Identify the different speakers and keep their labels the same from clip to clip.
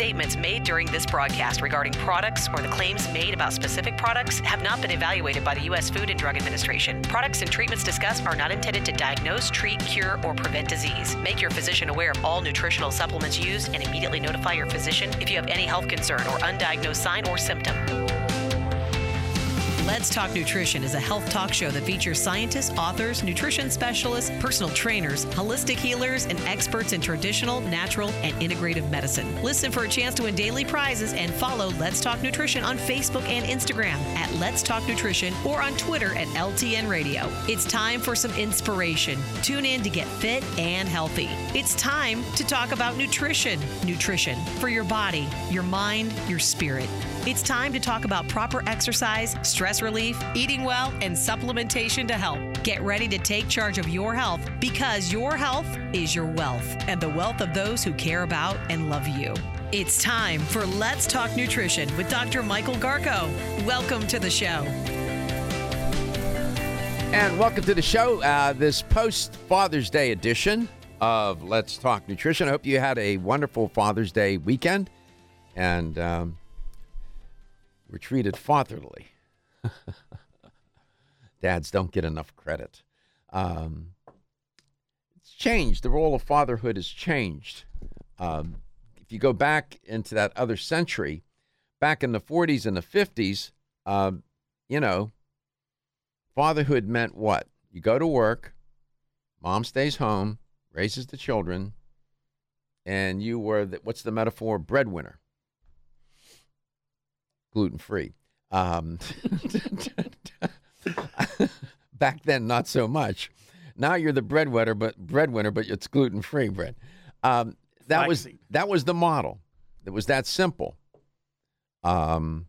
Speaker 1: Statements made during this broadcast regarding products or the claims made about specific products have not been evaluated by the U.S. Food and Drug Administration. Products and treatments discussed are not intended to diagnose, treat, cure, or prevent disease. Make your physician aware of all nutritional supplements used and immediately notify your physician if you have any health concern or undiagnosed sign or symptom. Let's Talk Nutrition is a health talk show that features scientists, authors, nutrition specialists, personal trainers, holistic healers, and experts in traditional, natural, and integrative medicine. Listen for a chance to win daily prizes and follow Let's Talk Nutrition on Facebook and Instagram at Let's Talk Nutrition or on Twitter at LTN Radio. It's time for some inspiration. Tune in to get fit and healthy. It's time to talk about nutrition. Nutrition for your body, your mind, your spirit. It's time to talk about proper exercise, stress relief, eating well, and supplementation to help. Get ready to take charge of your health because your health is your wealth and the wealth of those who care about and love you. It's time for Let's Talk Nutrition with Dr. Michael Garko. Welcome to the show.
Speaker 2: And welcome to the show, uh, this post Father's Day edition of Let's Talk Nutrition. I hope you had a wonderful Father's Day weekend and um, were treated fatherly. Dads don't get enough credit. Um, it's changed. The role of fatherhood has changed. Um, if you go back into that other century, back in the 40s and the 50s, um, you know, fatherhood meant what? You go to work, mom stays home, raises the children, and you were, the, what's the metaphor? Breadwinner. Gluten free. Um, back then, not so much. Now you're the breadwinner, but breadwinner, but it's gluten free bread. Um, that was that was the model. It was that simple. Um,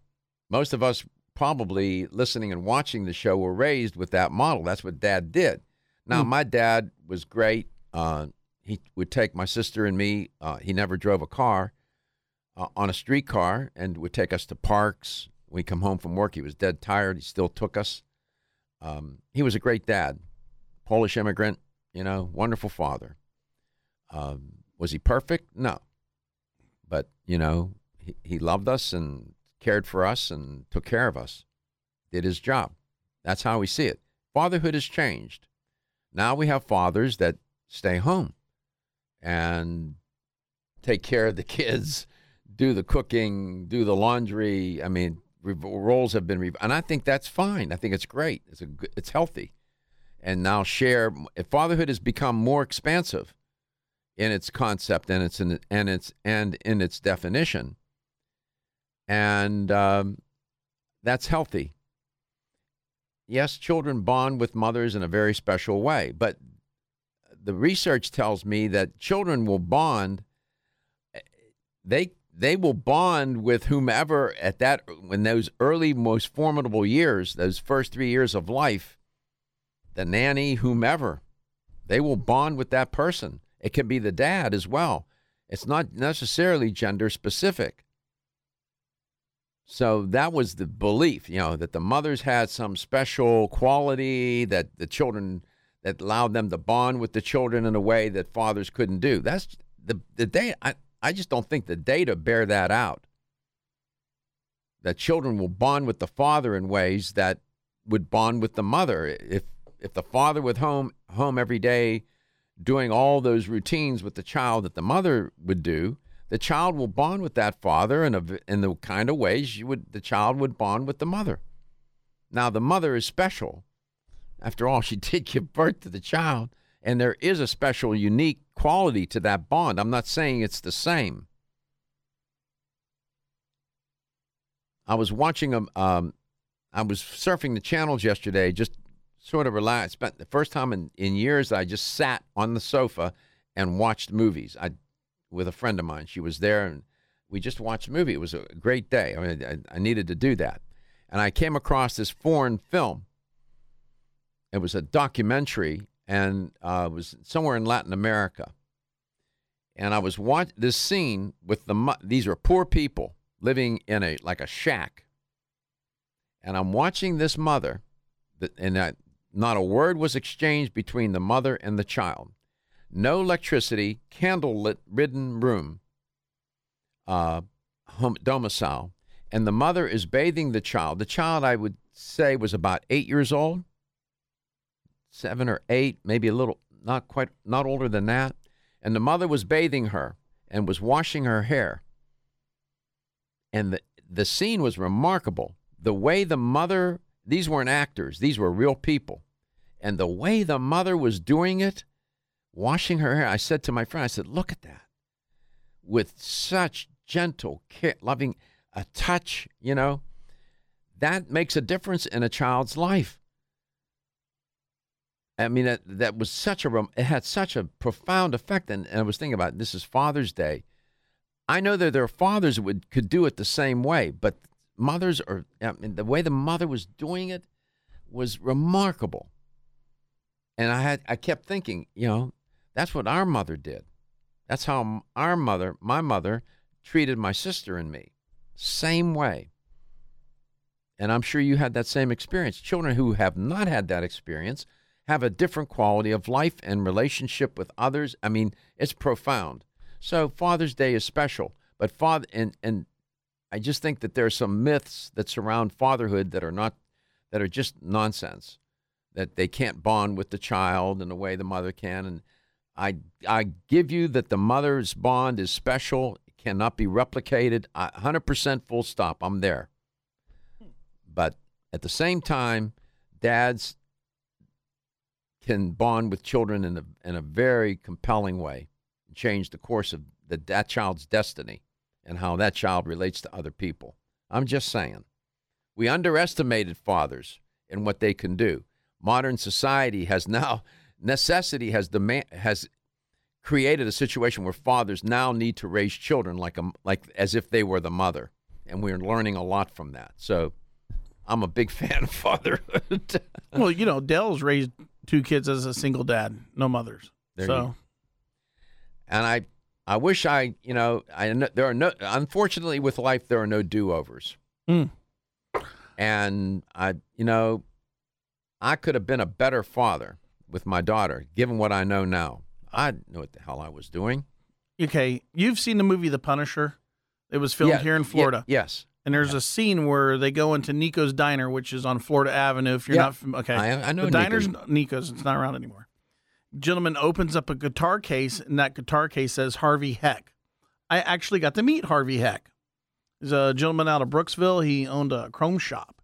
Speaker 2: most of us probably listening and watching the show were raised with that model. That's what Dad did. Now,
Speaker 3: Hmm.
Speaker 2: my dad was great. Uh, he would take my sister and me. Uh, he never drove a car uh, on a streetcar and would take us to parks. We come home from work. He was dead tired. He still took us. Um, he was a great dad, Polish immigrant. You know, wonderful father. Um, was he perfect? No, but you know, he, he loved us and cared for us and took care of us. Did his job. That's how we see it. Fatherhood has changed. Now we have fathers that stay home and take care of the kids, do the cooking, do the laundry. I mean, roles have been, re- and I think that's fine. I think it's great. It's a, it's healthy, and now share. Fatherhood has become more expansive in its concept and its and its and in its definition, and um, that's healthy. Yes, children bond with mothers in a very special way, but the research tells me that children will bond they they will bond with whomever at that when those early most formidable years those first 3 years of life the nanny whomever they will bond with that person. It can be the dad as well. It's not necessarily gender specific. So that was the belief you know that the mothers had some special quality that the children that allowed them to bond with the children in a way that fathers couldn't do. That's the the data I, I just don't think the data bear that out that children will bond with the father in ways that would bond with the mother. If if the father was home home every day doing all those routines with the child that the mother would do the child will bond with that father in a in the kind of ways you would the child would bond with the mother. Now the mother is special. After all she did give birth to the child and there is a special unique quality to that bond i'm not saying it's the same i was watching a, um, I was surfing the channels yesterday, just sort of relaxed. Spent the first time in, in years I just sat on the sofa and watched movies. I with a friend of mine. She was there and we just watched a movie. It was a great day. I mean, I, I needed to do that. And I came across this foreign film. It was a documentary and uh, was somewhere in Latin America. And I was watching this scene with the these are poor people living in a like a shack. And I'm watching this mother, that, and I, not a word was exchanged between the mother and the child. No electricity, candle lit ridden room, uh, home, domicile, and the mother is bathing the child. The child, I would say, was about eight years old, seven or eight, maybe a little, not quite, not older than that. And the mother was bathing her and was washing her hair. And the, the scene was remarkable. The way the mother, these weren't actors, these were real people. And the way the mother was doing it, washing her hair, I said to my friend, I said, look at that. With such gentle, loving, a touch, you know, that makes a difference in a child's life. I mean, that, that was such a, it had such a profound effect. And, and I was thinking about this is Father's Day. I know that there are fathers would, could do it the same way, but mothers are, I mean, the way the mother was doing it was remarkable. And I had, I kept thinking, you know, that's what our mother did. That's how our mother, my mother, treated my sister and me. Same way. And I'm sure you had that same experience. Children who have not had that experience have a different quality of life and relationship with others. I mean, it's profound. So Father's Day is special, but father and and I just think that there are some myths that surround fatherhood that are not that are just nonsense. That they can't bond with the child in the way the mother can and I I give you that the mother's bond is special, cannot be replicated. 100% full stop. I'm there. But at the same time, dads can bond with children in a in a very compelling way and change the course of the, that child's destiny and how that child relates to other people. I'm just saying. We underestimated fathers and what they can do. Modern society has now necessity has demand has created a situation where fathers now need to raise children like a, like as if they were the mother, and we're learning a lot from that. So, I'm a big fan of fatherhood.
Speaker 3: well, you know, Dell's raised two kids as a single dad, no mothers.
Speaker 2: There
Speaker 3: so,
Speaker 2: you- and I I wish I you know I know, there are no unfortunately with life there are no do overs.
Speaker 3: Mm.
Speaker 2: And I you know I could have been a better father with my daughter given what I know now. I know what the hell I was doing.
Speaker 3: okay, you've seen the movie The Punisher. It was filmed
Speaker 2: Yeah,
Speaker 3: here in Florida.
Speaker 2: yes.
Speaker 3: And there's a scene where they go into Nico's Diner, which is on Florida Avenue. If you're
Speaker 2: Yeah.
Speaker 3: not fam- okay,
Speaker 2: I- I know
Speaker 3: the diner's
Speaker 2: Nico's.
Speaker 3: Nico's. It's not around anymore. Gentleman opens up a guitar case, and that guitar case says Harvey Heck. I actually got to meet Harvey Heck. He's a gentleman out of Brooksville. He owned a chrome shop,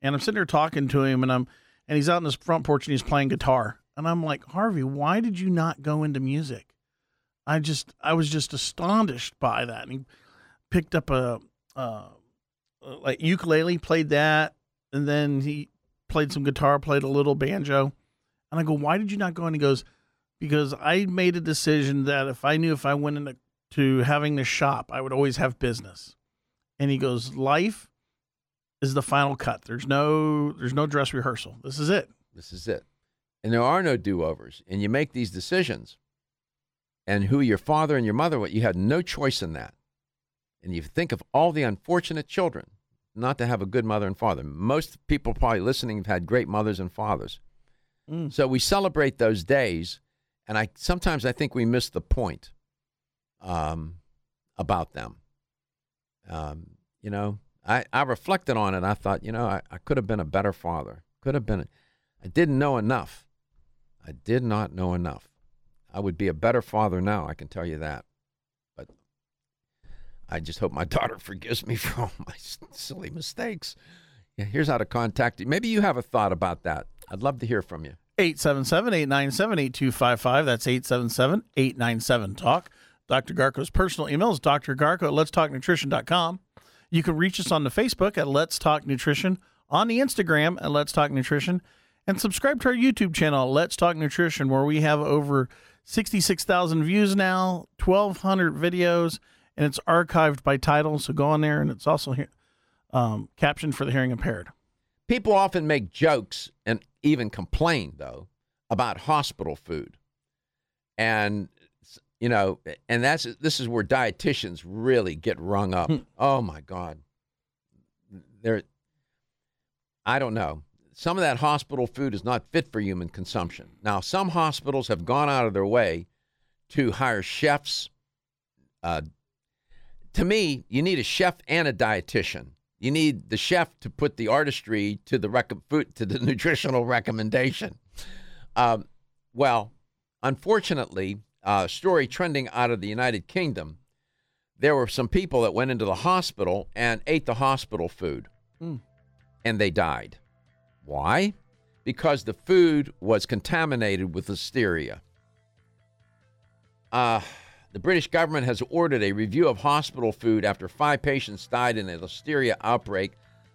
Speaker 3: and I'm sitting there talking to him, and I'm and he's out in his front porch and he's playing guitar, and I'm like, Harvey, why did you not go into music? I just I was just astonished by that. And he picked up a uh, Uh, like ukulele, played that, and then he played some guitar, played a little banjo. And I go, why did you not go? And he goes, because I made a decision that if I knew if I went into to having the shop, I would always have business. And he goes, life is the final cut. There's no there's no dress rehearsal. This is it.
Speaker 2: This is it. And there are no do overs. And you make these decisions. And who your father and your mother were, you had no choice in that. And you think of all the unfortunate children not to have a good mother and father. Most people probably listening have had great mothers and fathers.
Speaker 3: Mm.
Speaker 2: So we celebrate those days. And I sometimes I think we miss the point um, about them. Um, you know, I, I reflected on it. I thought, you know, I, I could have been a better father. Could have been. I didn't know enough. I did not know enough. I would be a better father now. I can tell you that. I just hope my daughter forgives me for all my silly mistakes. Yeah, here's how to contact you. Maybe you have a thought about that. I'd love to hear from you.
Speaker 3: 877 897 8255. That's 877 897 Talk. Dr. Garko's personal email is drgarko at letstalknutrition.com. You can reach us on the Facebook at Let's Talk Nutrition, on the Instagram at Let's Talk Nutrition and subscribe to our YouTube channel, Let's Talk Nutrition, where we have over 66,000 views now, 1,200 videos, and it's archived by title. So go on there, and it's also here, um, captioned for the hearing impaired.
Speaker 2: People often make jokes and even complain, though, about hospital food. And, you know, and that's this is where dietitians really get rung up. oh, my God. They're, I don't know. Some of that hospital food is not fit for human consumption. Now, some hospitals have gone out of their way to hire chefs. Uh, to me, you need a chef and a dietitian. You need the chef to put the artistry to the rec- food, to the nutritional recommendation. Um, well, unfortunately, uh, story trending out of the United Kingdom, there were some people that went into the hospital and ate the hospital food,
Speaker 3: Mm.
Speaker 2: and they died. Why? Because the food was contaminated with listeria. Uh, the British government has ordered a review of hospital food after five patients died in a listeria outbreak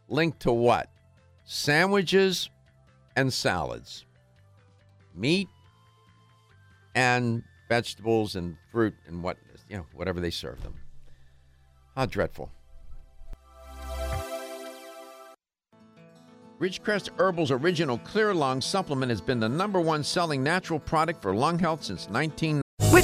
Speaker 2: linked to what? Sandwiches and salads, meat and vegetables and fruit and what you know whatever they serve them. How dreadful. Ridgecrest Herbal's original Clear Lung supplement has been the number one selling natural product for lung health since 19.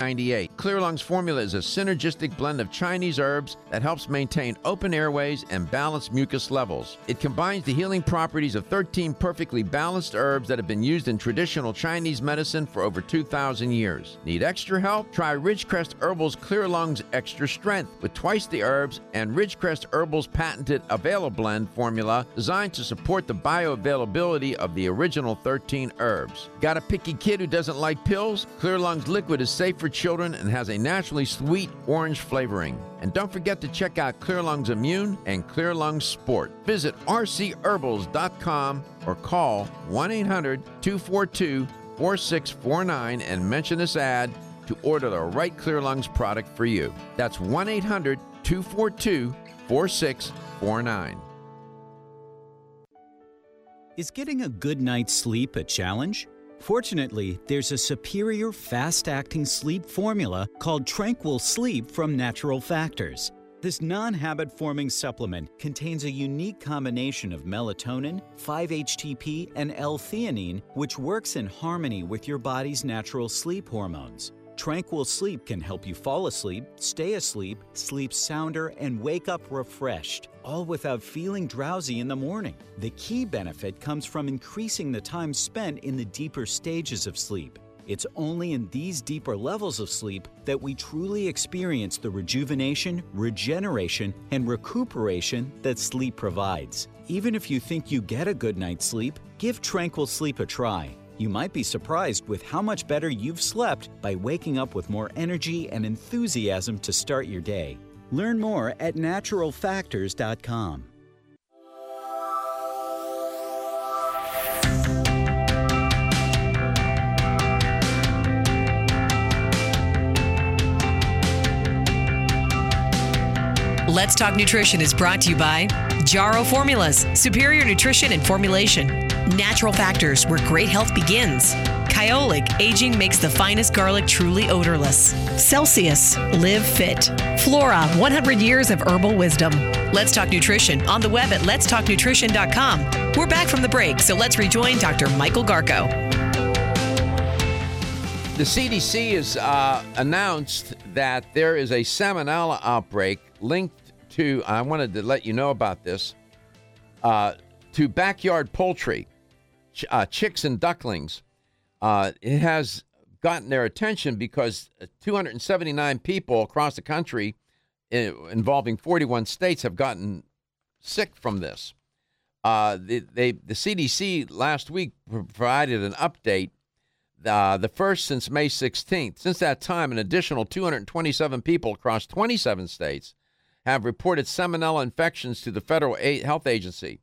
Speaker 2: 98. Clear Lungs formula is a synergistic blend of Chinese herbs that helps maintain open airways and balance mucus levels. It combines the healing properties of 13 perfectly balanced herbs that have been used in traditional Chinese medicine for over 2,000 years. Need extra help? Try Ridgecrest Herbal's Clear Lungs Extra Strength with twice the herbs and Ridgecrest Herbal's patented Avail Blend formula designed to support the bioavailability of the original 13 herbs. Got a picky kid who doesn't like pills? Clear Lungs Liquid is safe for children and has a naturally sweet orange flavoring. And don't forget to check out Clear Lungs Immune and Clear Lungs Sport. Visit rcherbals.com or call 1 800 242 4649 and mention this ad to order the right Clear Lungs product for you. That's 1 800 242 4649.
Speaker 4: Is getting a good night's sleep a challenge? Fortunately, there's a superior fast acting sleep formula called Tranquil Sleep from Natural Factors. This non habit forming supplement contains a unique combination of melatonin, 5 HTP, and L theanine, which works in harmony with your body's natural sleep hormones. Tranquil Sleep can help you fall asleep, stay asleep, sleep sounder, and wake up refreshed, all without feeling drowsy in the morning. The key benefit comes from increasing the time spent in the deeper stages of sleep. It's only in these deeper levels of sleep that we truly experience the rejuvenation, regeneration, and recuperation that sleep provides. Even if you think you get a good night's sleep, give Tranquil Sleep a try. You might be surprised with how much better you've slept by waking up with more energy and enthusiasm to start your day. Learn more at naturalfactors.com.
Speaker 1: Let's Talk Nutrition is brought to you by Jarrow Formulas, superior nutrition and formulation. Natural factors where great health begins. Kyolic, Wakunaga makes the finest garlic truly odorless. Celsius, live fit. Flora, 100 years of herbal wisdom. Let's Talk Nutrition on the web at letstalknutrition.com. We're back from the break, so let's rejoin Dr. Michael Garko.
Speaker 2: The CDC has uh, announced that there is a salmonella outbreak linked to, I wanted to let you know about this, uh, to backyard poultry, ch- uh, chicks and ducklings. Uh, it has gotten their attention because 279 people across the country, i- involving 41 states, have gotten sick from this. Uh, the, they, the CDC last week provided an update, uh, the first since May 16th. Since that time, an additional 227 people across 27 states have reported salmonella infections to the federal health agency.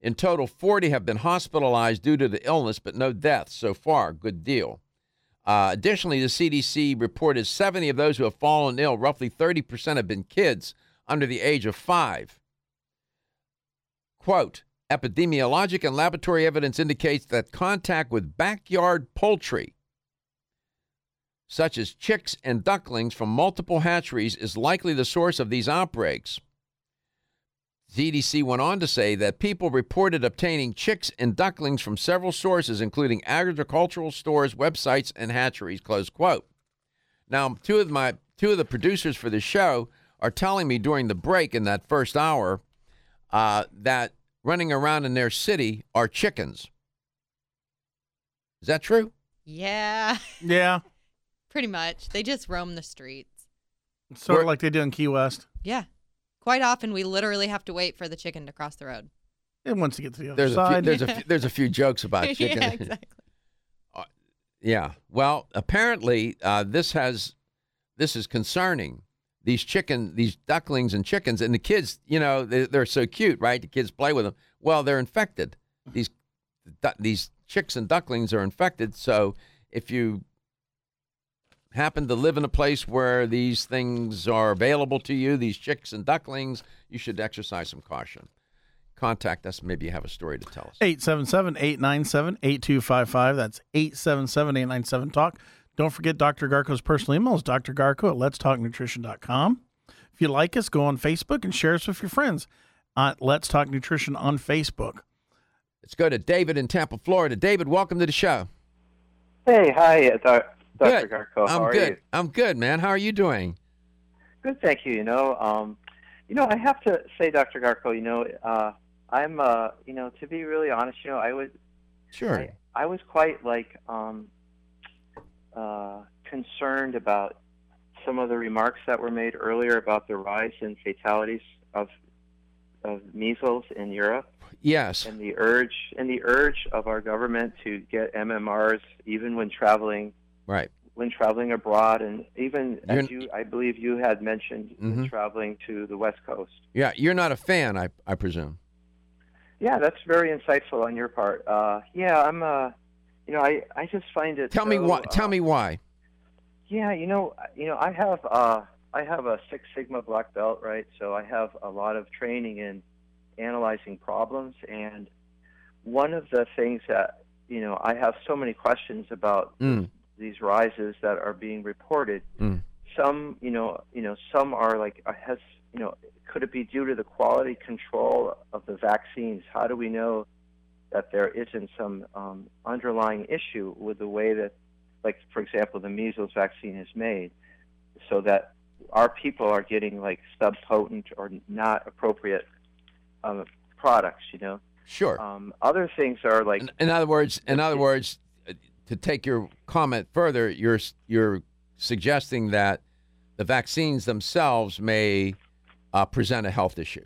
Speaker 2: In total, 40 have been hospitalized due to the illness, but no deaths so far. Good deal. Uh, additionally, the CDC reported 70 of those who have fallen ill, roughly 30% have been kids under the age of five. Quote Epidemiologic and laboratory evidence indicates that contact with backyard poultry, such as chicks and ducklings from multiple hatcheries, is likely the source of these outbreaks. CDC went on to say that people reported obtaining chicks and ducklings from several sources, including agricultural stores, websites, and hatcheries. Close quote. Now, two of my two of the producers for the show are telling me during the break in that first hour uh, that running around in their city are chickens. Is that true?
Speaker 5: Yeah.
Speaker 3: Yeah.
Speaker 5: Pretty much. They just roam the streets.
Speaker 3: Sort of like they do in Key West.
Speaker 5: Yeah. Quite often, we literally have to wait for the chicken to cross the road.
Speaker 3: It wants to get to the other
Speaker 2: There's a few,
Speaker 3: side.
Speaker 2: there's a few, there's a few jokes about chicken.
Speaker 5: yeah, exactly.
Speaker 2: Yeah. Well, apparently uh, this has this is concerning. These chicken, these ducklings and chickens, and the kids. You know, they, they're so cute, right? The kids play with them. Well, they're infected. These du- these chicks and ducklings are infected. So if you happen to live in a place where these things are available to you, these chicks and ducklings, you should exercise some caution. Contact us. Maybe you have a story to tell us.
Speaker 3: 877 897 8255. That's 877 897 Talk. Don't forget Dr. Garko's personal email is drgarko at letstalknutrition.com. If you like us, go on Facebook and share us with your friends at Let's Talk Nutrition on Facebook.
Speaker 2: Let's go to David in Tampa, Florida. David, welcome to the show.
Speaker 6: Hey, hi, uh, Doc- Dr.
Speaker 2: Good.
Speaker 6: Garko. How
Speaker 2: I'm
Speaker 6: are
Speaker 2: good.
Speaker 6: you?
Speaker 2: I'm good, man. How are you doing?
Speaker 6: Good, thank you. You know, um, you know, I have to say, Dr. Garko, you know, uh, I'm, uh, you know, to be really honest, you know, I was,
Speaker 2: Sure.
Speaker 6: I, I was quite like um, uh, concerned about some of the remarks that were made earlier about the rise in fatalities of of measles in Europe.
Speaker 2: Yes.
Speaker 6: And the urge and the urge of our government to get MMRs even when traveling
Speaker 2: Right.
Speaker 6: when traveling abroad and even as
Speaker 2: You're-
Speaker 6: you I believe you had mentioned
Speaker 2: Mhm.
Speaker 6: traveling to the West Coast.
Speaker 2: Yeah, you're not a fan, I I presume.
Speaker 6: Yeah, that's very insightful on your part. Uh, yeah, I'm uh you know, I, I just find it
Speaker 2: Tell me why.
Speaker 6: uh,
Speaker 2: Tell me why.
Speaker 6: Yeah, you know, you know, I have uh, I have a Six Sigma black belt, right? So I have a lot of training in analyzing problems, and one of the things that you know I have so many questions about
Speaker 2: Mm.
Speaker 6: These rises that are being reported.
Speaker 2: Mm.
Speaker 6: Some, you know, you know, some are like uh, has you know, could it be due to the quality control of the vaccines? How do we know that there isn't some um, underlying issue with the way that, like, for example, the measles vaccine is made, so that our people are getting like subpotent or not appropriate um, products, you know?
Speaker 2: Sure.
Speaker 6: Um, other things are like,
Speaker 2: In, in other words, in other words, to take your comment further, you're you're suggesting that the vaccines themselves may uh, present a health issue.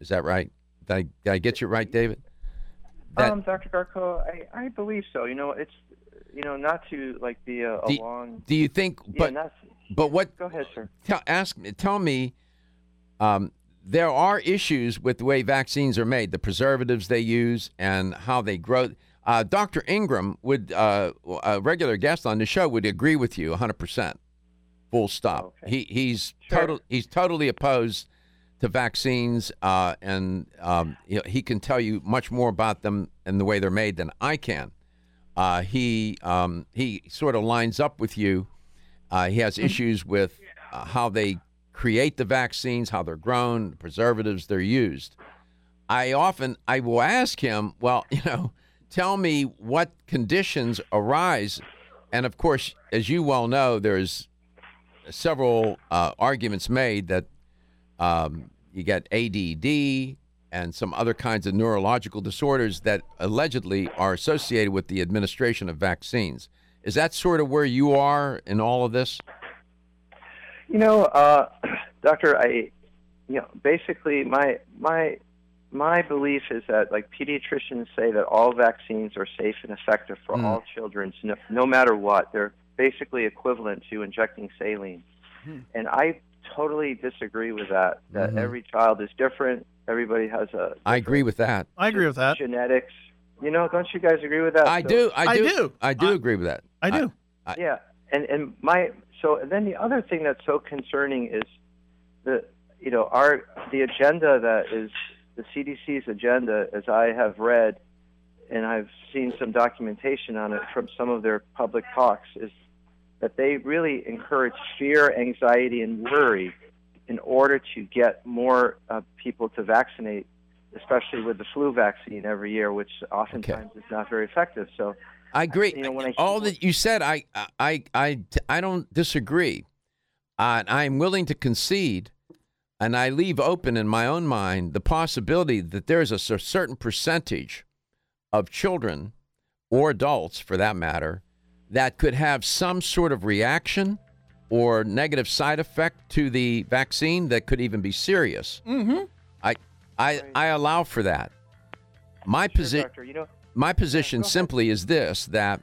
Speaker 2: Is that right? Did I, did I get you right, David? That-
Speaker 6: um, Dr. Garko, I, I believe so. You know, it's, you know, not to like be a, a
Speaker 2: do,
Speaker 6: long.
Speaker 2: do you think? But
Speaker 6: not-
Speaker 2: but what?
Speaker 6: Go ahead, sir.
Speaker 2: Tell, ask me. Tell me. Um, there are issues with the way vaccines are made, the preservatives they use, and how they grow. Uh, Dr. Ingram would, uh, a regular guest on the show, would agree with you 100 percent. Full stop. He he's total he's totally opposed to vaccines, uh, and um, you know, he can tell you much more about them and the way they're made than I can. Uh, he um, he sort of lines up with you. Uh, he has issues with uh, how they create the vaccines, how they're grown, the preservatives they're used. I often I will ask him, well, you know, tell me what conditions arise, and of course, as you well know, there's several uh, arguments made that um, you get ADD and some other kinds of neurological disorders that allegedly are associated with the administration of vaccines. Is that sort of where you are in all of this?
Speaker 6: You know, uh, Doctor, I, you know, basically my my my belief is that like pediatricians say that all vaccines are safe and effective for
Speaker 2: Mm.
Speaker 6: all children, no, no matter what. They're basically equivalent to injecting saline.
Speaker 3: Hmm.
Speaker 6: And I totally disagree with that. That
Speaker 2: Mhm.
Speaker 6: every child is different. Everybody has a
Speaker 2: I agree with that.
Speaker 3: I agree with that.
Speaker 6: genetics. You know, don't you guys agree with that?
Speaker 2: I
Speaker 6: So-
Speaker 2: do. I
Speaker 3: I
Speaker 2: do.
Speaker 3: do.
Speaker 2: I do
Speaker 3: I-
Speaker 2: agree with that.
Speaker 3: I do.
Speaker 2: I-
Speaker 6: yeah, and and my so and then the other thing that's so concerning is the you know our the agenda that is the CDC's agenda, as I have read, and I've seen some documentation on it from some of their public talks, is that they really encourage fear, anxiety, and worry in order to get more uh, people to vaccinate, especially with the flu vaccine every year, which oftentimes is not very effective. So.
Speaker 2: I agree.
Speaker 6: You know, when I
Speaker 2: All that you said, I, I, I, I don't disagree. Uh, I'm willing to concede, and I leave open in my own mind the possibility that there's a certain percentage of children or adults, for that matter, that could have some sort of reaction or negative side effect to the vaccine that could even be serious.
Speaker 3: Mm-hmm.
Speaker 2: I, I, I allow for that. My
Speaker 6: Sure, doctor. You know,
Speaker 2: my position simply is this that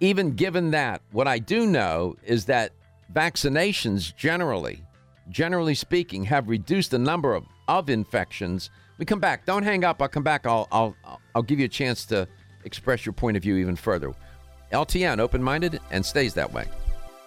Speaker 2: even given that what i do know is that vaccinations generally generally speaking have reduced the number of, of infections we come back don't hang up i'll come back I'll, I'll i'll give you a chance to express your point of view even further ltn open-minded and stays that way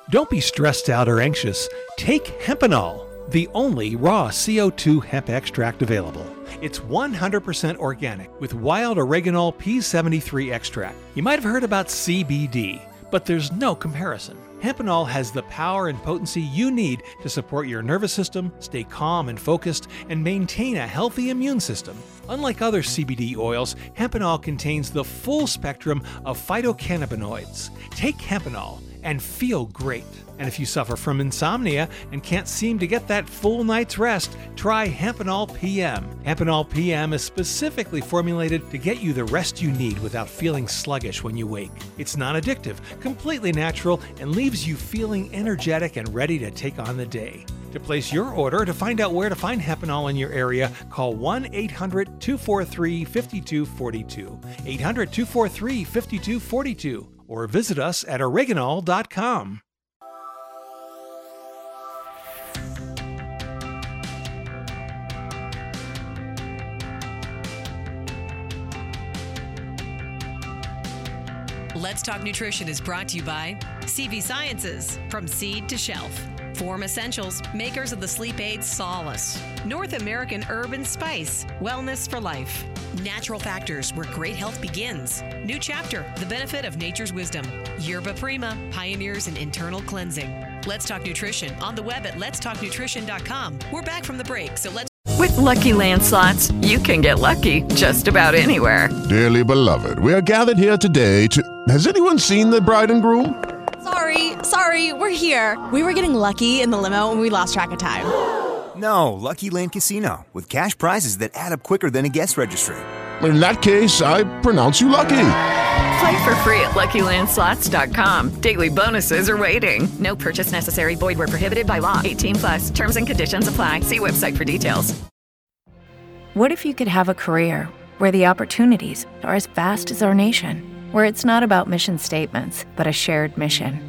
Speaker 7: Don't be stressed out or anxious. Take Hempanol, the only raw CO2 hemp extract available. It's 100% organic with wild oreganol P73 extract. You might have heard about CBD, but there's no comparison. Hempanol has the power and potency you need to support your nervous system, stay calm and focused, and maintain a healthy immune system. Unlike other CBD oils, Hempanol contains the full spectrum of phytocannabinoids. Take Hempanol and feel great. And if you suffer from insomnia and can't seem to get that full night's rest, try Hempanol PM. Hempanol PM is specifically formulated to get you the rest you need without feeling sluggish when you wake. It's non addictive, completely natural, and leaves you feeling energetic and ready to take on the day. To place your order to find out where to find Hempanol in your area, call 1 800 243 5242. 800 243 5242 or visit us at oreganol.com.
Speaker 1: Let's Talk Nutrition is brought to you by CV Sciences, from seed to shelf. Form Essentials, makers of the sleep aid Solace. North American Herb & Spice, wellness for life. Natural Factors, where great health begins. New chapter, the benefit of nature's wisdom. Yerba Prima, pioneers in internal cleansing. Let's Talk Nutrition on the web at letstalknutrition.com. We're back from the break, so let's
Speaker 8: With Lucky Land slots, you can get lucky just about anywhere.
Speaker 9: Dearly beloved, we are gathered here today to. Has anyone seen the bride and groom?
Speaker 10: Sorry, sorry, we're here. We were getting lucky in the limo and we lost track of time.
Speaker 11: No, Lucky Land Casino, with cash prizes that add up quicker than a guest registry.
Speaker 9: In that case, I pronounce you lucky.
Speaker 8: Play for free at LuckyLandSlots.com. Daily bonuses are waiting. No purchase necessary. Void where prohibited by law. 18 plus. Terms and conditions apply. See website for details.
Speaker 12: What if you could have a career where the opportunities are as vast as our nation, where it's not about mission statements, but a shared mission?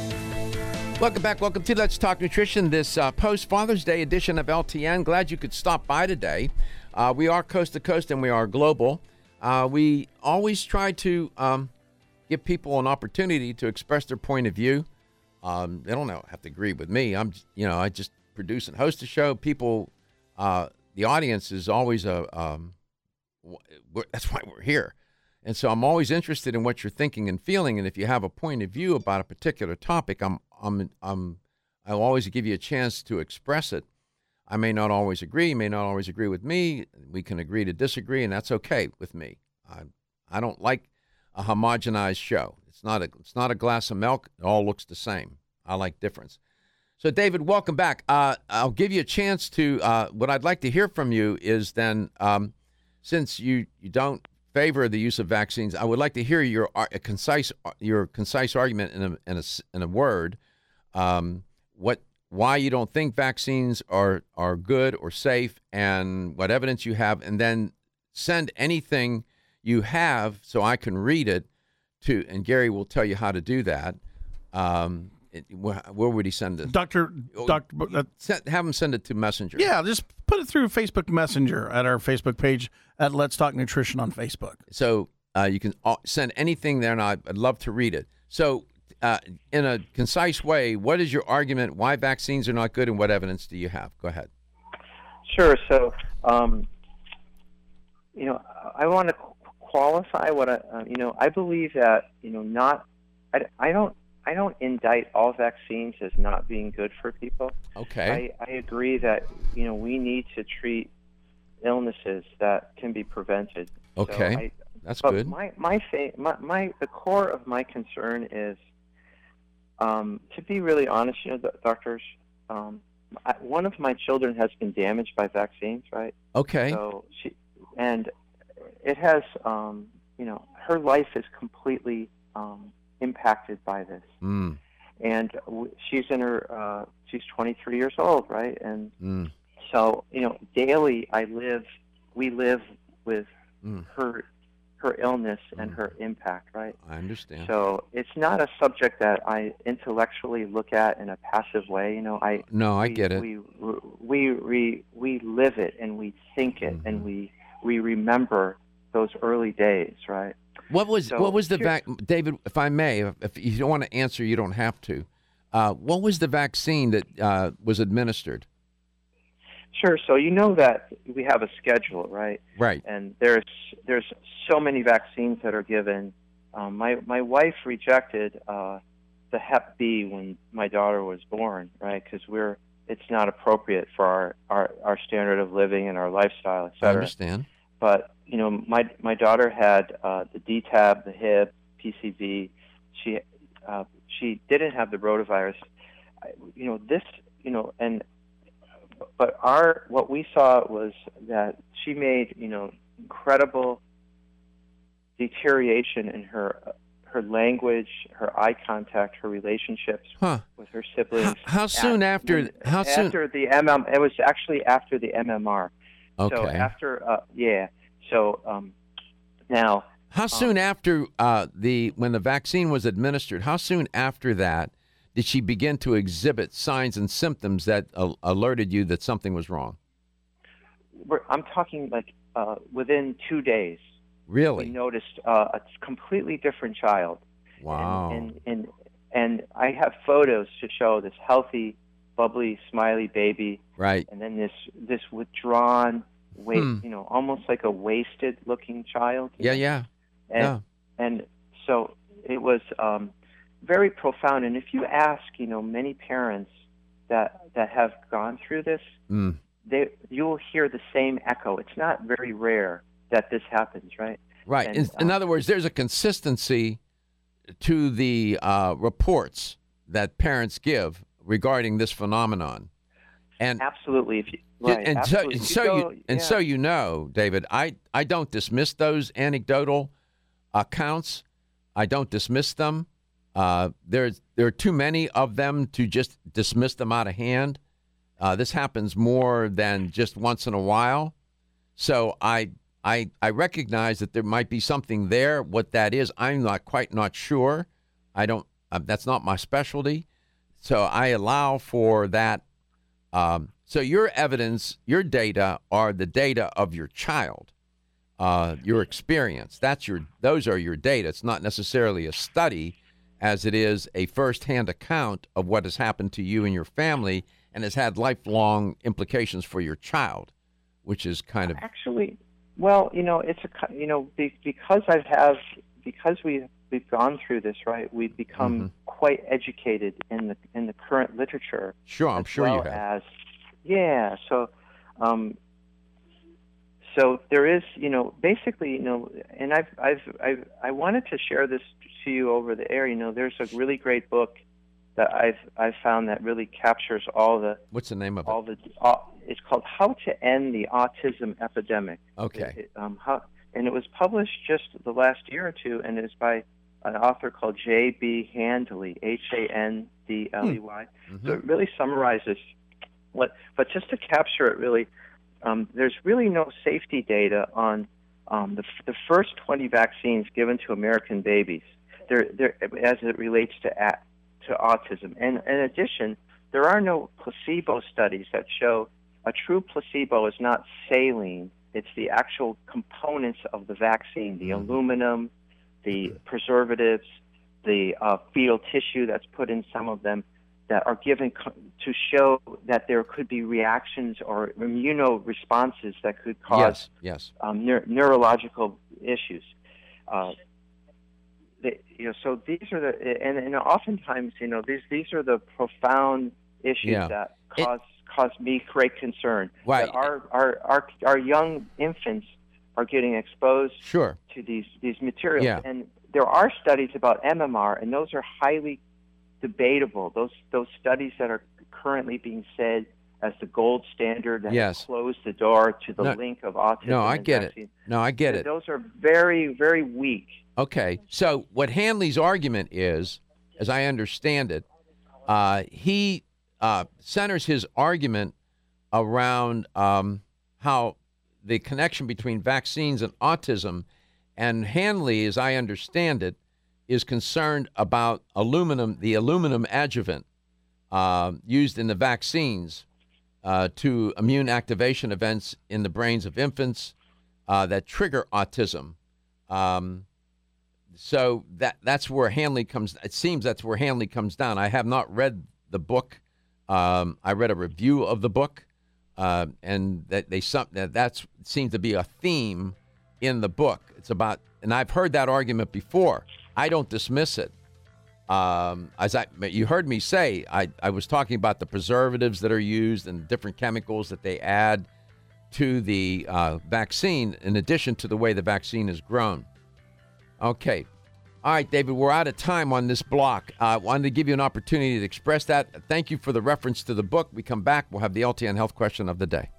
Speaker 2: Welcome back. Welcome to Let's Talk Nutrition, this uh, post Father's Day edition of LTN. Glad you could stop by today. Uh, we are coast to coast and we are global. Uh, we always try to um, give people an opportunity to express their point of view. Um, they don't have to agree with me. I'm, you know, I just produce and host a show. People, uh, the audience is always a. Um, we're, that's why we're here. And so I'm always interested in what you're thinking and feeling. And if you have a point of view about a particular topic, I'm, I'm, I'm, I'll always give you a chance to express it. I may not always agree, you may not always agree with me. We can agree to disagree, and that's okay with me. I, I don't like a homogenized show. It's not a it's not a glass of milk. It all looks the same. I like difference. So, David, welcome back. Uh, I'll give you a chance to. Uh, what I'd like to hear from you is then, um, since you, you don't favor the use of vaccines, I would like to hear your a concise your concise argument in a in a, in a word. Um, what why you don't think vaccines are are good or safe, and what evidence you have, and then send anything you have so I can read it to, and Gary will tell you how to do that. Um, it, where, where, would he send it?
Speaker 3: Doctor, Doctor, uh,
Speaker 2: have him send it to Messenger.
Speaker 3: Yeah, just put it through Facebook Messenger at our Facebook page at Let's Talk Nutrition on Facebook.
Speaker 2: So uh, you can send anything there, and I'd love to read it. So, uh, in a concise way, what is your argument? Why vaccines are not good, and what evidence do you have? Go ahead.
Speaker 6: Sure. So, um, you know, I want to qualify what I, uh, you know. I believe that you know, not. I, I don't I don't indict all vaccines as not being good for people.
Speaker 2: Okay.
Speaker 6: I, I agree that you know we need to treat illnesses that can be prevented.
Speaker 2: Okay. So I, That's
Speaker 6: but
Speaker 2: good.
Speaker 6: My my, fa- my my the core of my concern is um, to be really honest, you know, doctors. Um, I, one of my children has been damaged by vaccines, right?
Speaker 2: Okay.
Speaker 6: So she and it has, um, you know, her life is completely um, impacted by this.
Speaker 2: Mm.
Speaker 6: And w- she's in her, uh, she's 23 years old, right? And
Speaker 2: mm.
Speaker 6: so, you know, daily I live, we live with
Speaker 2: mm.
Speaker 6: her, her illness and her impact, right?
Speaker 2: I understand.
Speaker 6: So it's not a subject that I intellectually look at in a passive way. You know, I
Speaker 2: no, I
Speaker 6: we,
Speaker 2: get it.
Speaker 6: We we we we live it and we think it
Speaker 2: mm-hmm.
Speaker 6: and we we remember those early days, right?
Speaker 2: What was
Speaker 6: So,
Speaker 2: what was the vac? David, if I may, if, if you don't want to answer, you don't have to. Uh, what was the vaccine that uh, was administered?
Speaker 6: Sure. So you know that we have a schedule, right?
Speaker 2: Right.
Speaker 6: And there's there's so many vaccines that are given. Um, my my wife rejected uh, the Hep B when my daughter was born, right? Because we're it's not appropriate for our, our our standard of living and our lifestyle, et
Speaker 2: I understand.
Speaker 6: But you know, my my daughter had uh, the DTaP, the HIB, PCV. She uh, she didn't have the rotavirus. I- You know this. You know, and but our what we saw was that she made you know incredible deterioration in her her language, her eye contact, her relationships
Speaker 2: Huh.
Speaker 6: with her siblings.
Speaker 2: How soon
Speaker 6: At-
Speaker 2: after? How soon?
Speaker 6: after the MM, it was actually after the MMR. So
Speaker 2: Okay.
Speaker 6: after, uh, yeah. So um, now,
Speaker 2: How soon after uh, the when the vaccine was administered? How soon after that did she begin to exhibit signs and symptoms that uh, alerted you that something was wrong?
Speaker 6: I'm talking like uh, within two days,
Speaker 2: Really?
Speaker 6: we noticed uh, a completely different child.
Speaker 2: Wow.
Speaker 6: And, and and I have photos to show this healthy, bubbly, smiley baby,
Speaker 2: right.
Speaker 6: and then this this withdrawn, wa-
Speaker 2: Hmm.
Speaker 6: you know, almost like a wasted-looking child.
Speaker 2: Yeah. Yeah.
Speaker 6: And,
Speaker 2: Yeah.
Speaker 6: and so it was um, very profound. And if you ask, you know, many parents that that have gone through this,
Speaker 2: Mm.
Speaker 6: they you will hear the same echo. It's not very rare that this happens, right?
Speaker 2: Right.
Speaker 6: And,
Speaker 2: in, in
Speaker 6: um,
Speaker 2: other words, there's a consistency to the uh, reports that parents give regarding this phenomenon. And
Speaker 6: Absolutely. If you, right,
Speaker 2: and
Speaker 6: absolutely.
Speaker 2: so, so
Speaker 6: go-
Speaker 2: you and
Speaker 6: yeah.
Speaker 2: so you know, David, I, I don't dismiss those anecdotal accounts. I don't dismiss them. Uh, there's there are too many of them to just dismiss them out of hand. Uh, this happens more than just once in a while. So I I I recognize that there might be something there. What that is, I'm not quite not sure. I don't. Uh, that's not my specialty. So I allow for that. Um, so your evidence, your data are the data of your child, uh, your experience. That's your. Those are your data. It's not necessarily a study, as it is a firsthand account of what has happened to you and your family, and has had lifelong implications for your child, which is kind of
Speaker 6: Actually, well, you know, it's a you know because I have because we we've gone through this, right? We've become
Speaker 2: Mm-hmm.
Speaker 6: quite educated in the in the current literature.
Speaker 2: Sure, I'm sure you have.
Speaker 6: As yeah, so um, so there is, you know, basically, you know, and I've, I've, I've, I wanted to share this to you over the air. You know, there's a really great book that I've, I've found that really captures all the.
Speaker 2: What's the name of
Speaker 6: all it? The, all, it's called How to End the Autism Epidemic.
Speaker 2: Okay.
Speaker 6: It, it, um, how, and it was published just the last year or two, and it's by an author called J.B. Handley, H-A-N-D-L-E-Y.
Speaker 2: Mm-hmm.
Speaker 6: So it really summarizes what, but just to capture it really, um, there's really no safety data on um, the, the first 20 vaccines given to American babies, they're, they're, as it relates to to autism. And in addition, there are no placebo studies that show a true placebo is not saline; it's the actual components of the vaccine, the
Speaker 2: Mm-hmm.
Speaker 6: aluminum, the preservatives, the uh, fetal tissue that's put in some of them that are given co- to show that there could be reactions or immuno responses that could cause
Speaker 2: Yes. Yes.
Speaker 6: um, neur- neurological issues. Uh, they, you know, so these are the and, and oftentimes you know these these are the profound issues
Speaker 2: Yeah.
Speaker 6: that cause cause me great concern.
Speaker 2: Right.
Speaker 6: That our, our our our young infants are getting exposed
Speaker 2: Sure.
Speaker 6: to these these materials,
Speaker 2: Yeah.
Speaker 6: and there are studies about MMR, and those are highly debatable. Those those studies that are currently being said as the gold standard that
Speaker 2: Yes.
Speaker 6: close the door to the
Speaker 2: No-
Speaker 6: link of autism.
Speaker 2: No, I get
Speaker 6: vaccine.
Speaker 2: it. No, I get it.
Speaker 6: Those are very very weak.
Speaker 2: Okay. So what Handley's argument is, as I understand it, uh, he uh, centers his argument around um, how the connection between vaccines and autism, and Handley, as I understand it, is concerned about aluminum, the aluminum adjuvant uh, used in the vaccines uh, to immune activation events in the brains of infants uh, that trigger autism. Um, so that that's where Handley comes. It seems that's where Handley comes down. I have not read the book. Um, I read a review of the book, uh, and that they some that that's seems to be a theme in the book. It's about, and I've heard that argument before. I don't dismiss it. Um, as I you heard me say, I, I was talking about the preservatives that are used and different chemicals that they add to the uh, vaccine, in addition to the way the vaccine is grown. Okay. All right, David, we're out of time on this block. I uh, wanted to give you an opportunity to express that. Thank you for the reference to the book. We come back, we'll have the LTN health question of the day.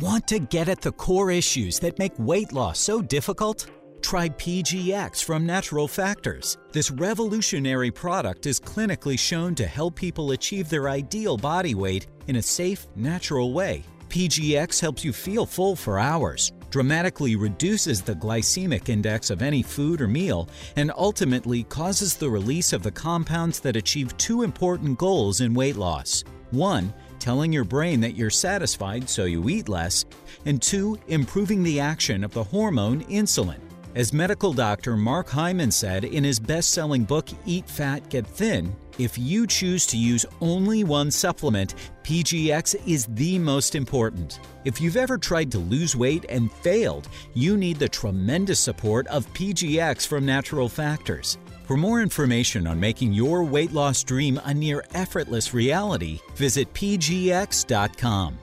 Speaker 4: Want to get at the core issues that make weight loss so difficult? Try PGX from Natural Factors. This revolutionary product is clinically shown to help people achieve their ideal body weight in a safe, natural way. PGX helps you feel full for hours, dramatically reduces the glycemic index of any food or meal, and ultimately causes the release of the compounds that achieve two important goals in weight loss. One, telling your brain that you're satisfied so you eat less, and two, improving the action of the hormone insulin. As medical doctor Mark Hyman said in his best selling book, Eat Fat, Get Thin, if you choose to use only one supplement, PGX is the most important. If you've ever tried to lose weight and failed, you need the tremendous support of PGX from Natural Factors. For more information on making your weight loss dream a near effortless reality, visit pgx.com.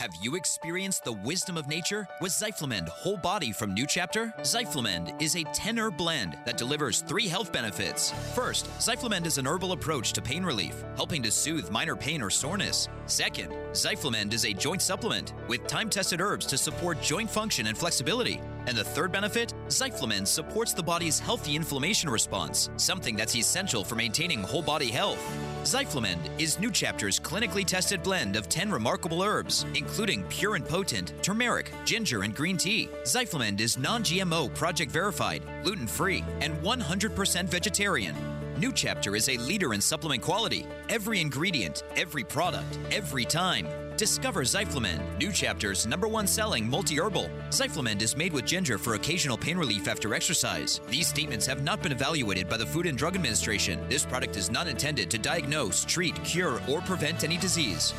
Speaker 13: Have you experienced the wisdom of nature with Zyflamend Whole Body from New Chapter? Zyflamend is a 10 herb blend that delivers three health benefits. First, Zyflamend is an herbal approach to pain relief, helping to soothe minor pain or soreness. Second, Zyflamend is a joint supplement with time tested herbs to support joint function and flexibility. And the third benefit, Zyflamend supports the body's healthy inflammation response, something that's essential for maintaining whole body health. Zyflamend is New Chapter's clinically tested blend of 10 remarkable herbs, including pure and potent turmeric, ginger, and green tea. Zyflamend is non GMO, project verified, gluten free, and 100% vegetarian. New Chapter is a leader in supplement quality. Every ingredient, every product, every time. Discover Zyflamend, New Chapter's number one selling multi herbal. Zyflamend is made with ginger for occasional pain relief after exercise. These statements have not been evaluated by the Food and Drug Administration. This product is not intended to diagnose, treat, cure, or prevent any disease.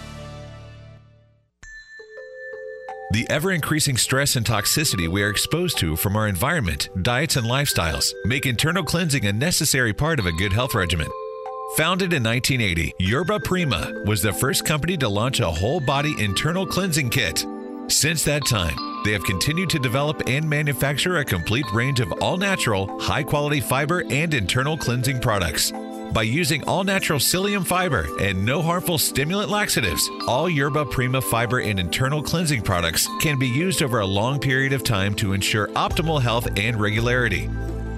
Speaker 14: The ever increasing stress and toxicity we are exposed to from our environment, diets, and lifestyles make internal cleansing a necessary part of a good health regimen. Founded in 1980, Yerba Prima was the first company to launch a whole body internal cleansing kit. Since that time, they have continued to develop and manufacture a complete range of all natural, high quality fiber and internal cleansing products. By using all natural psyllium fiber and no harmful stimulant laxatives, all Yerba Prima fiber and internal cleansing products can be used over a long period of time to ensure optimal health and regularity.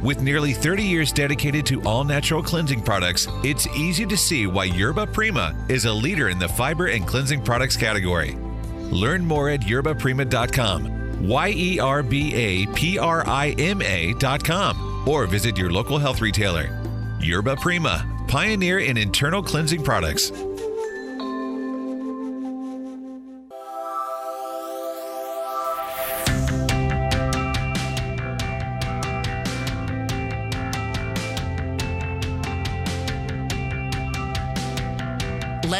Speaker 14: With nearly 30 years dedicated to all natural cleansing products, it's easy to see why Yerba Prima is a leader in the fiber and cleansing products category. Learn more at yerbaprima.com, Y E R B A P R I M A.com, or visit your local health retailer. Yerba Prima, pioneer in internal cleansing products.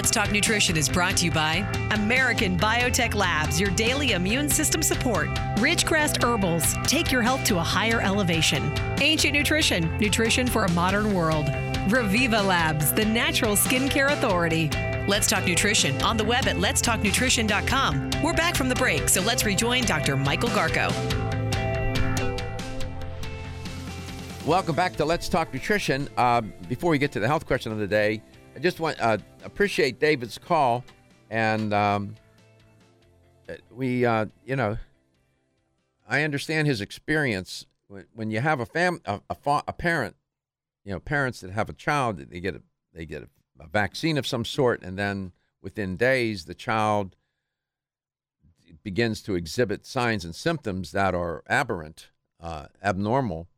Speaker 1: Let's Talk Nutrition is brought to you by American Biotech Labs, your daily immune system support. Ridgecrest Herbals, take your health to a higher elevation. Ancient Nutrition, nutrition for a modern world. Reviva Labs, the natural skincare authority. Let's Talk Nutrition on the web at letstalknutrition.com. We're back from the break, so let's rejoin Dr. Michael Garko.
Speaker 2: Welcome back to Let's Talk Nutrition. Uh, before we get to the health question of the day, I just want uh, appreciate David's call, and um, we, uh, you know, I understand his experience. When, when you have a fam, a, a, fa- a, parent, you know, parents that have a child, they get a they get a, a vaccine of some sort, and then within days, the child begins to exhibit signs and symptoms that are aberrant, uh, abnormal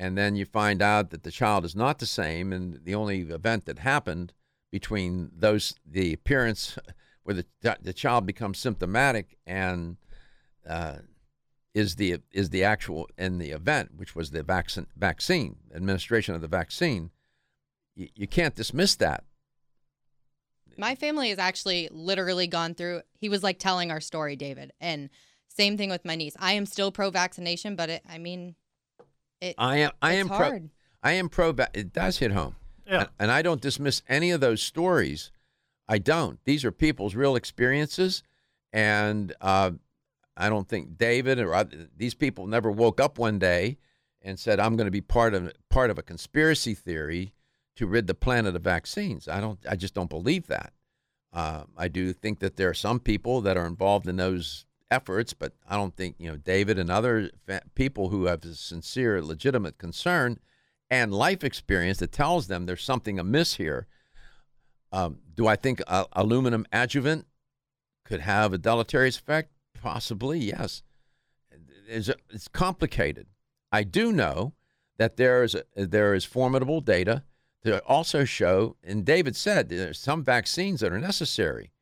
Speaker 2: and then you find out that the child is not the same and the only event that happened between those the appearance where the, the child becomes symptomatic and uh, is the is the actual in the event which was the vaccine vaccine administration of the vaccine you, you can't dismiss that.
Speaker 5: My family has actually literally gone through he was like telling our story david and same thing with my niece. I am still pro vaccination but it, i mean it,
Speaker 2: I am. I am
Speaker 5: hard.
Speaker 2: pro. I am pro. It does hit home.
Speaker 3: Yeah.
Speaker 2: And, and I don't dismiss any of those stories. I don't. These are people's real experiences, and uh, I don't think David or other, these people never woke up one day and said, "I'm going to be part of part of a conspiracy theory to rid the planet of vaccines." I don't. I just don't believe that. Uh, I do think that there are some people that are involved in those efforts, but I don't think you know David and other fa- people who have a sincere, legitimate concern and life experience that tells them there's something amiss here. Um, do I think uh, aluminum adjuvant could have a deleterious effect? Possibly, yes. It's, it's complicated. I do know that there is a, there is formidable data to also show, and David said there's some vaccines that are necessary.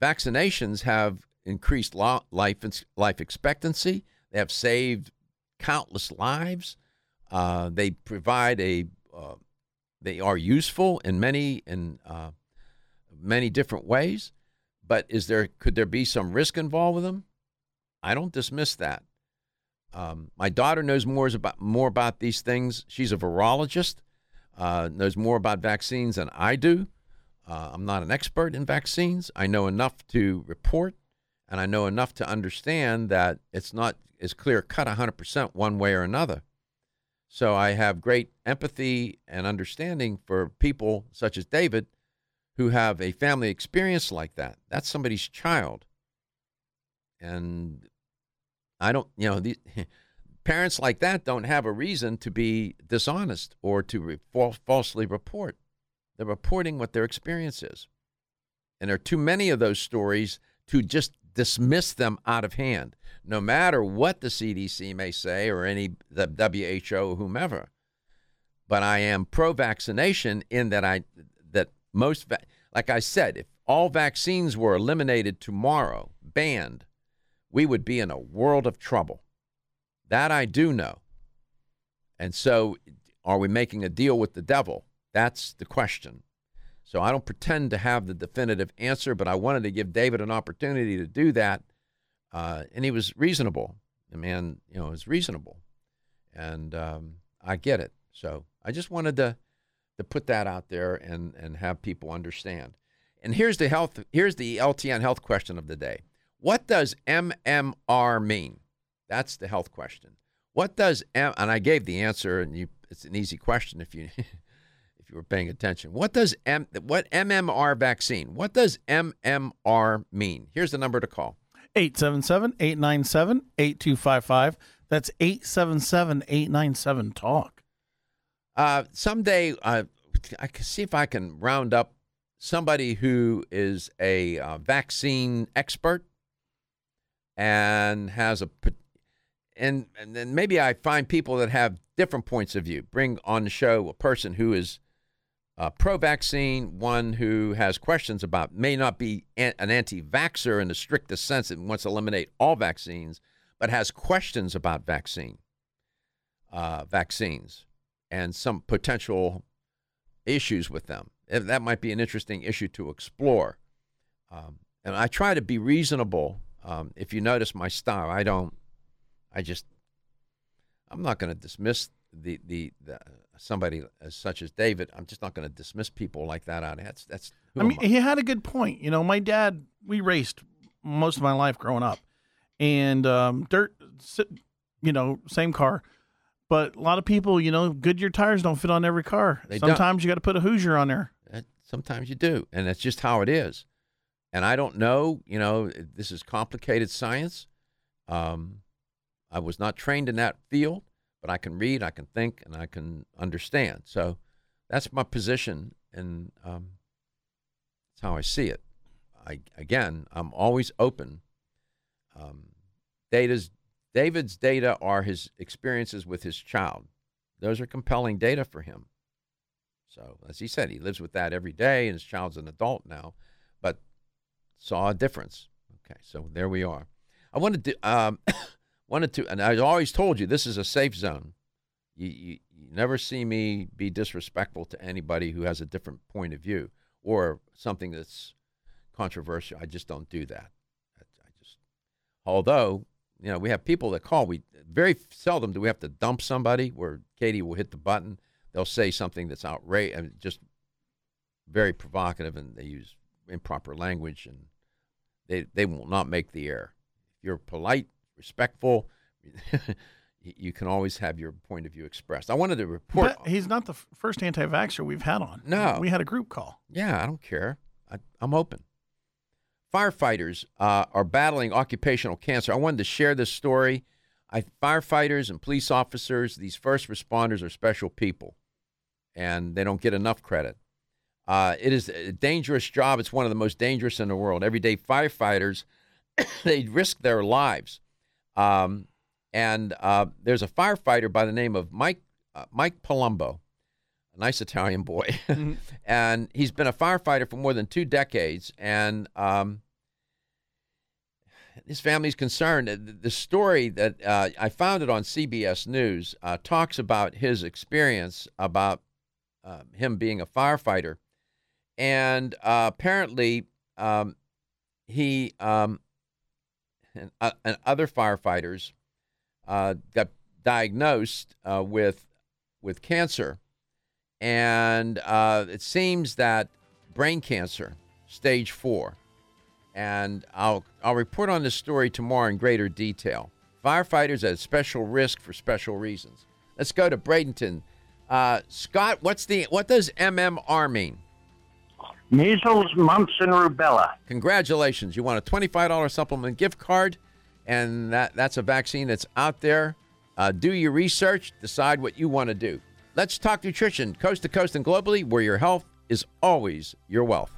Speaker 2: Vaccinations have increased life life expectancy. They have saved countless lives. Uh, they provide a uh, they are useful in many in uh, many different ways. But is there could there be some risk involved with them? I don't dismiss that. Um, my daughter knows more about more about these things. She's a virologist, uh, knows more about vaccines than I do. Uh, I'm not an expert in vaccines. I know enough to report and I know enough to understand that it's not as clear cut 100% one way or another. So I have great empathy and understanding for people such as David who have a family experience like that. That's somebody's child. And I don't, you know, the, parents like that don't have a reason to be dishonest or to re- falsely report. They're reporting what their experience is. And there are too many of those stories to just dismiss them out of hand, no matter what the CDC may say or any the WHO whomever. But I am pro-vaccination in that I that most like I said, if all vaccines were eliminated tomorrow, banned, we would be in a world of trouble. That I do know. And so, are we making a deal with the devil? That's the question. So I don't pretend to have the definitive answer, but I wanted to give David an opportunity to do that. Uh, and he was reasonable. The man, you know, was reasonable. And um, I get it. So I just wanted to to put that out there and and have people understand. And here's the health here's the LTN health question of the day. What does MMR mean? That's the health question. What does M and I gave the answer and you it's an easy question if you if you were paying attention. What does M what MMR vaccine? What does MMR mean? Here's the number to call.
Speaker 3: 877-897-8255. That's 877-897 talk.
Speaker 2: Uh, someday, uh, I can see if I can round up somebody who is a uh, vaccine expert and has a and and then maybe I find people that have different points of view. Bring on the show a person who is uh, pro-vaccine, one who has questions about may not be an, an anti-vaxxer in the strictest sense and wants to eliminate all vaccines, but has questions about vaccine uh, vaccines and some potential issues with them. That might be an interesting issue to explore. Um, and I try to be reasonable. Um, if you notice my style, I don't. I just. I'm not going to dismiss the, the the somebody as such as David. I'm just not going to dismiss people like that out. Of that's that's.
Speaker 3: I mean, I? he had a good point. You know, my dad. We raced most of my life growing up, and um, dirt. You know, same car but a lot of people, you know, Goodyear tires don't fit on every car. They sometimes don't. you got to put a Hoosier on there.
Speaker 2: Sometimes you do, and that's just how it is. And I don't know, you know, this is complicated science. Um, I was not trained in that field, but I can read, I can think, and I can understand. So that's my position, and um, that's how I see it. I again, I'm always open. Um, data's David's data are his experiences with his child. Those are compelling data for him. So, as he said, he lives with that every day, and his child's an adult now, but saw a difference. Okay, so there we are. I wanted to, um, wanted to, and I always told you this is a safe zone. You, you, you never see me be disrespectful to anybody who has a different point of view or something that's controversial. I just don't do that. I, I just, although you know, we have people that call. We very seldom do we have to dump somebody where Katie will hit the button. They'll say something that's outrageous, mean, just very provocative, and they use improper language, and they they will not make the air. If you're polite, respectful, you can always have your point of view expressed. I wanted to report.
Speaker 3: But he's not the first anti-vaxxer we've had on.
Speaker 2: No,
Speaker 3: we had a group call.
Speaker 2: Yeah, I don't care. I, I'm open firefighters uh, are battling occupational cancer. I wanted to share this story. I, firefighters and police officers, these first responders are special people, and they don't get enough credit. Uh, it is a dangerous job. It's one of the most dangerous in the world. Every day, firefighters they risk their lives. Um, and uh, there's a firefighter by the name of Mike uh, Mike Palumbo, a nice Italian boy, mm-hmm. and he's been a firefighter for more than two decades. And um, his family's concerned. The story that uh, I found it on CBS News uh, talks about his experience about uh, him being a firefighter, and uh, apparently um, he um, and, uh, and, other firefighters uh, got diagnosed with with cancer, and it seems that brain cancer, stage four and I'll I'll report on this story tomorrow in greater detail. Firefighters at special risk for special reasons. Let's go to Bradenton. Uh, Scott, what's the what does MMR mean?
Speaker 15: Measles, mumps, and rubella.
Speaker 2: Congratulations! You want a twenty-five dollar supplement gift card, and that that's a vaccine that's out there. Uh, do your research, decide what you want to do. Let's talk nutrition, coast to coast and globally, where your health is always your wealth.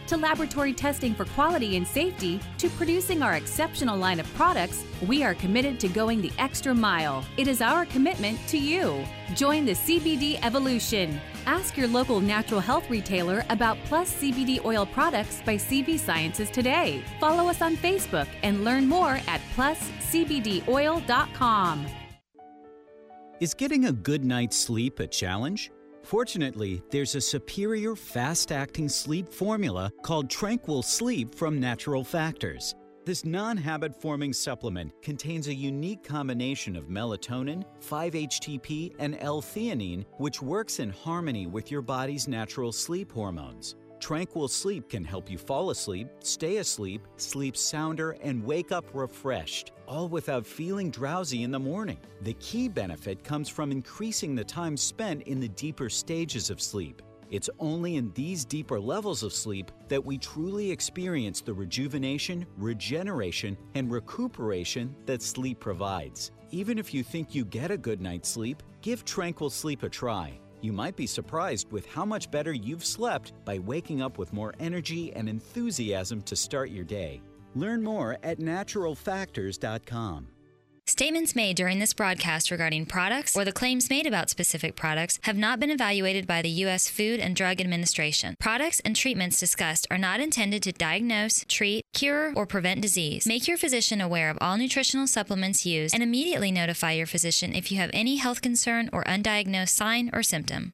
Speaker 16: to laboratory testing for quality and safety to producing our exceptional line of products, we are committed to going the extra mile. It is our commitment to you. Join the CBD evolution. Ask your local natural health retailer about Plus CBD oil products by CV Sciences today. Follow us on Facebook and learn more at pluscbdoil.com.
Speaker 4: Is getting a good night's sleep a challenge? Fortunately, there's a superior fast acting sleep formula called Tranquil Sleep from Natural Factors. This non habit forming supplement contains a unique combination of melatonin, 5 HTP, and L theanine, which works in harmony with your body's natural sleep hormones. Tranquil Sleep can help you fall asleep, stay asleep, sleep sounder, and wake up refreshed, all without feeling drowsy in the morning. The key benefit comes from increasing the time spent in the deeper stages of sleep. It's only in these deeper levels of sleep that we truly experience the rejuvenation, regeneration, and recuperation that sleep provides. Even if you think you get a good night's sleep, give Tranquil Sleep a try. You might be surprised with how much better you've slept by waking up with more energy and enthusiasm to start your day. Learn more at naturalfactors.com.
Speaker 17: Statements made during this broadcast regarding products or the claims made about specific products have not been evaluated by the U.S. Food and Drug Administration. Products and treatments discussed are not intended to diagnose, treat, cure, or prevent disease. Make your physician aware of all nutritional supplements used and immediately notify your physician if you have any health concern or undiagnosed sign or symptom.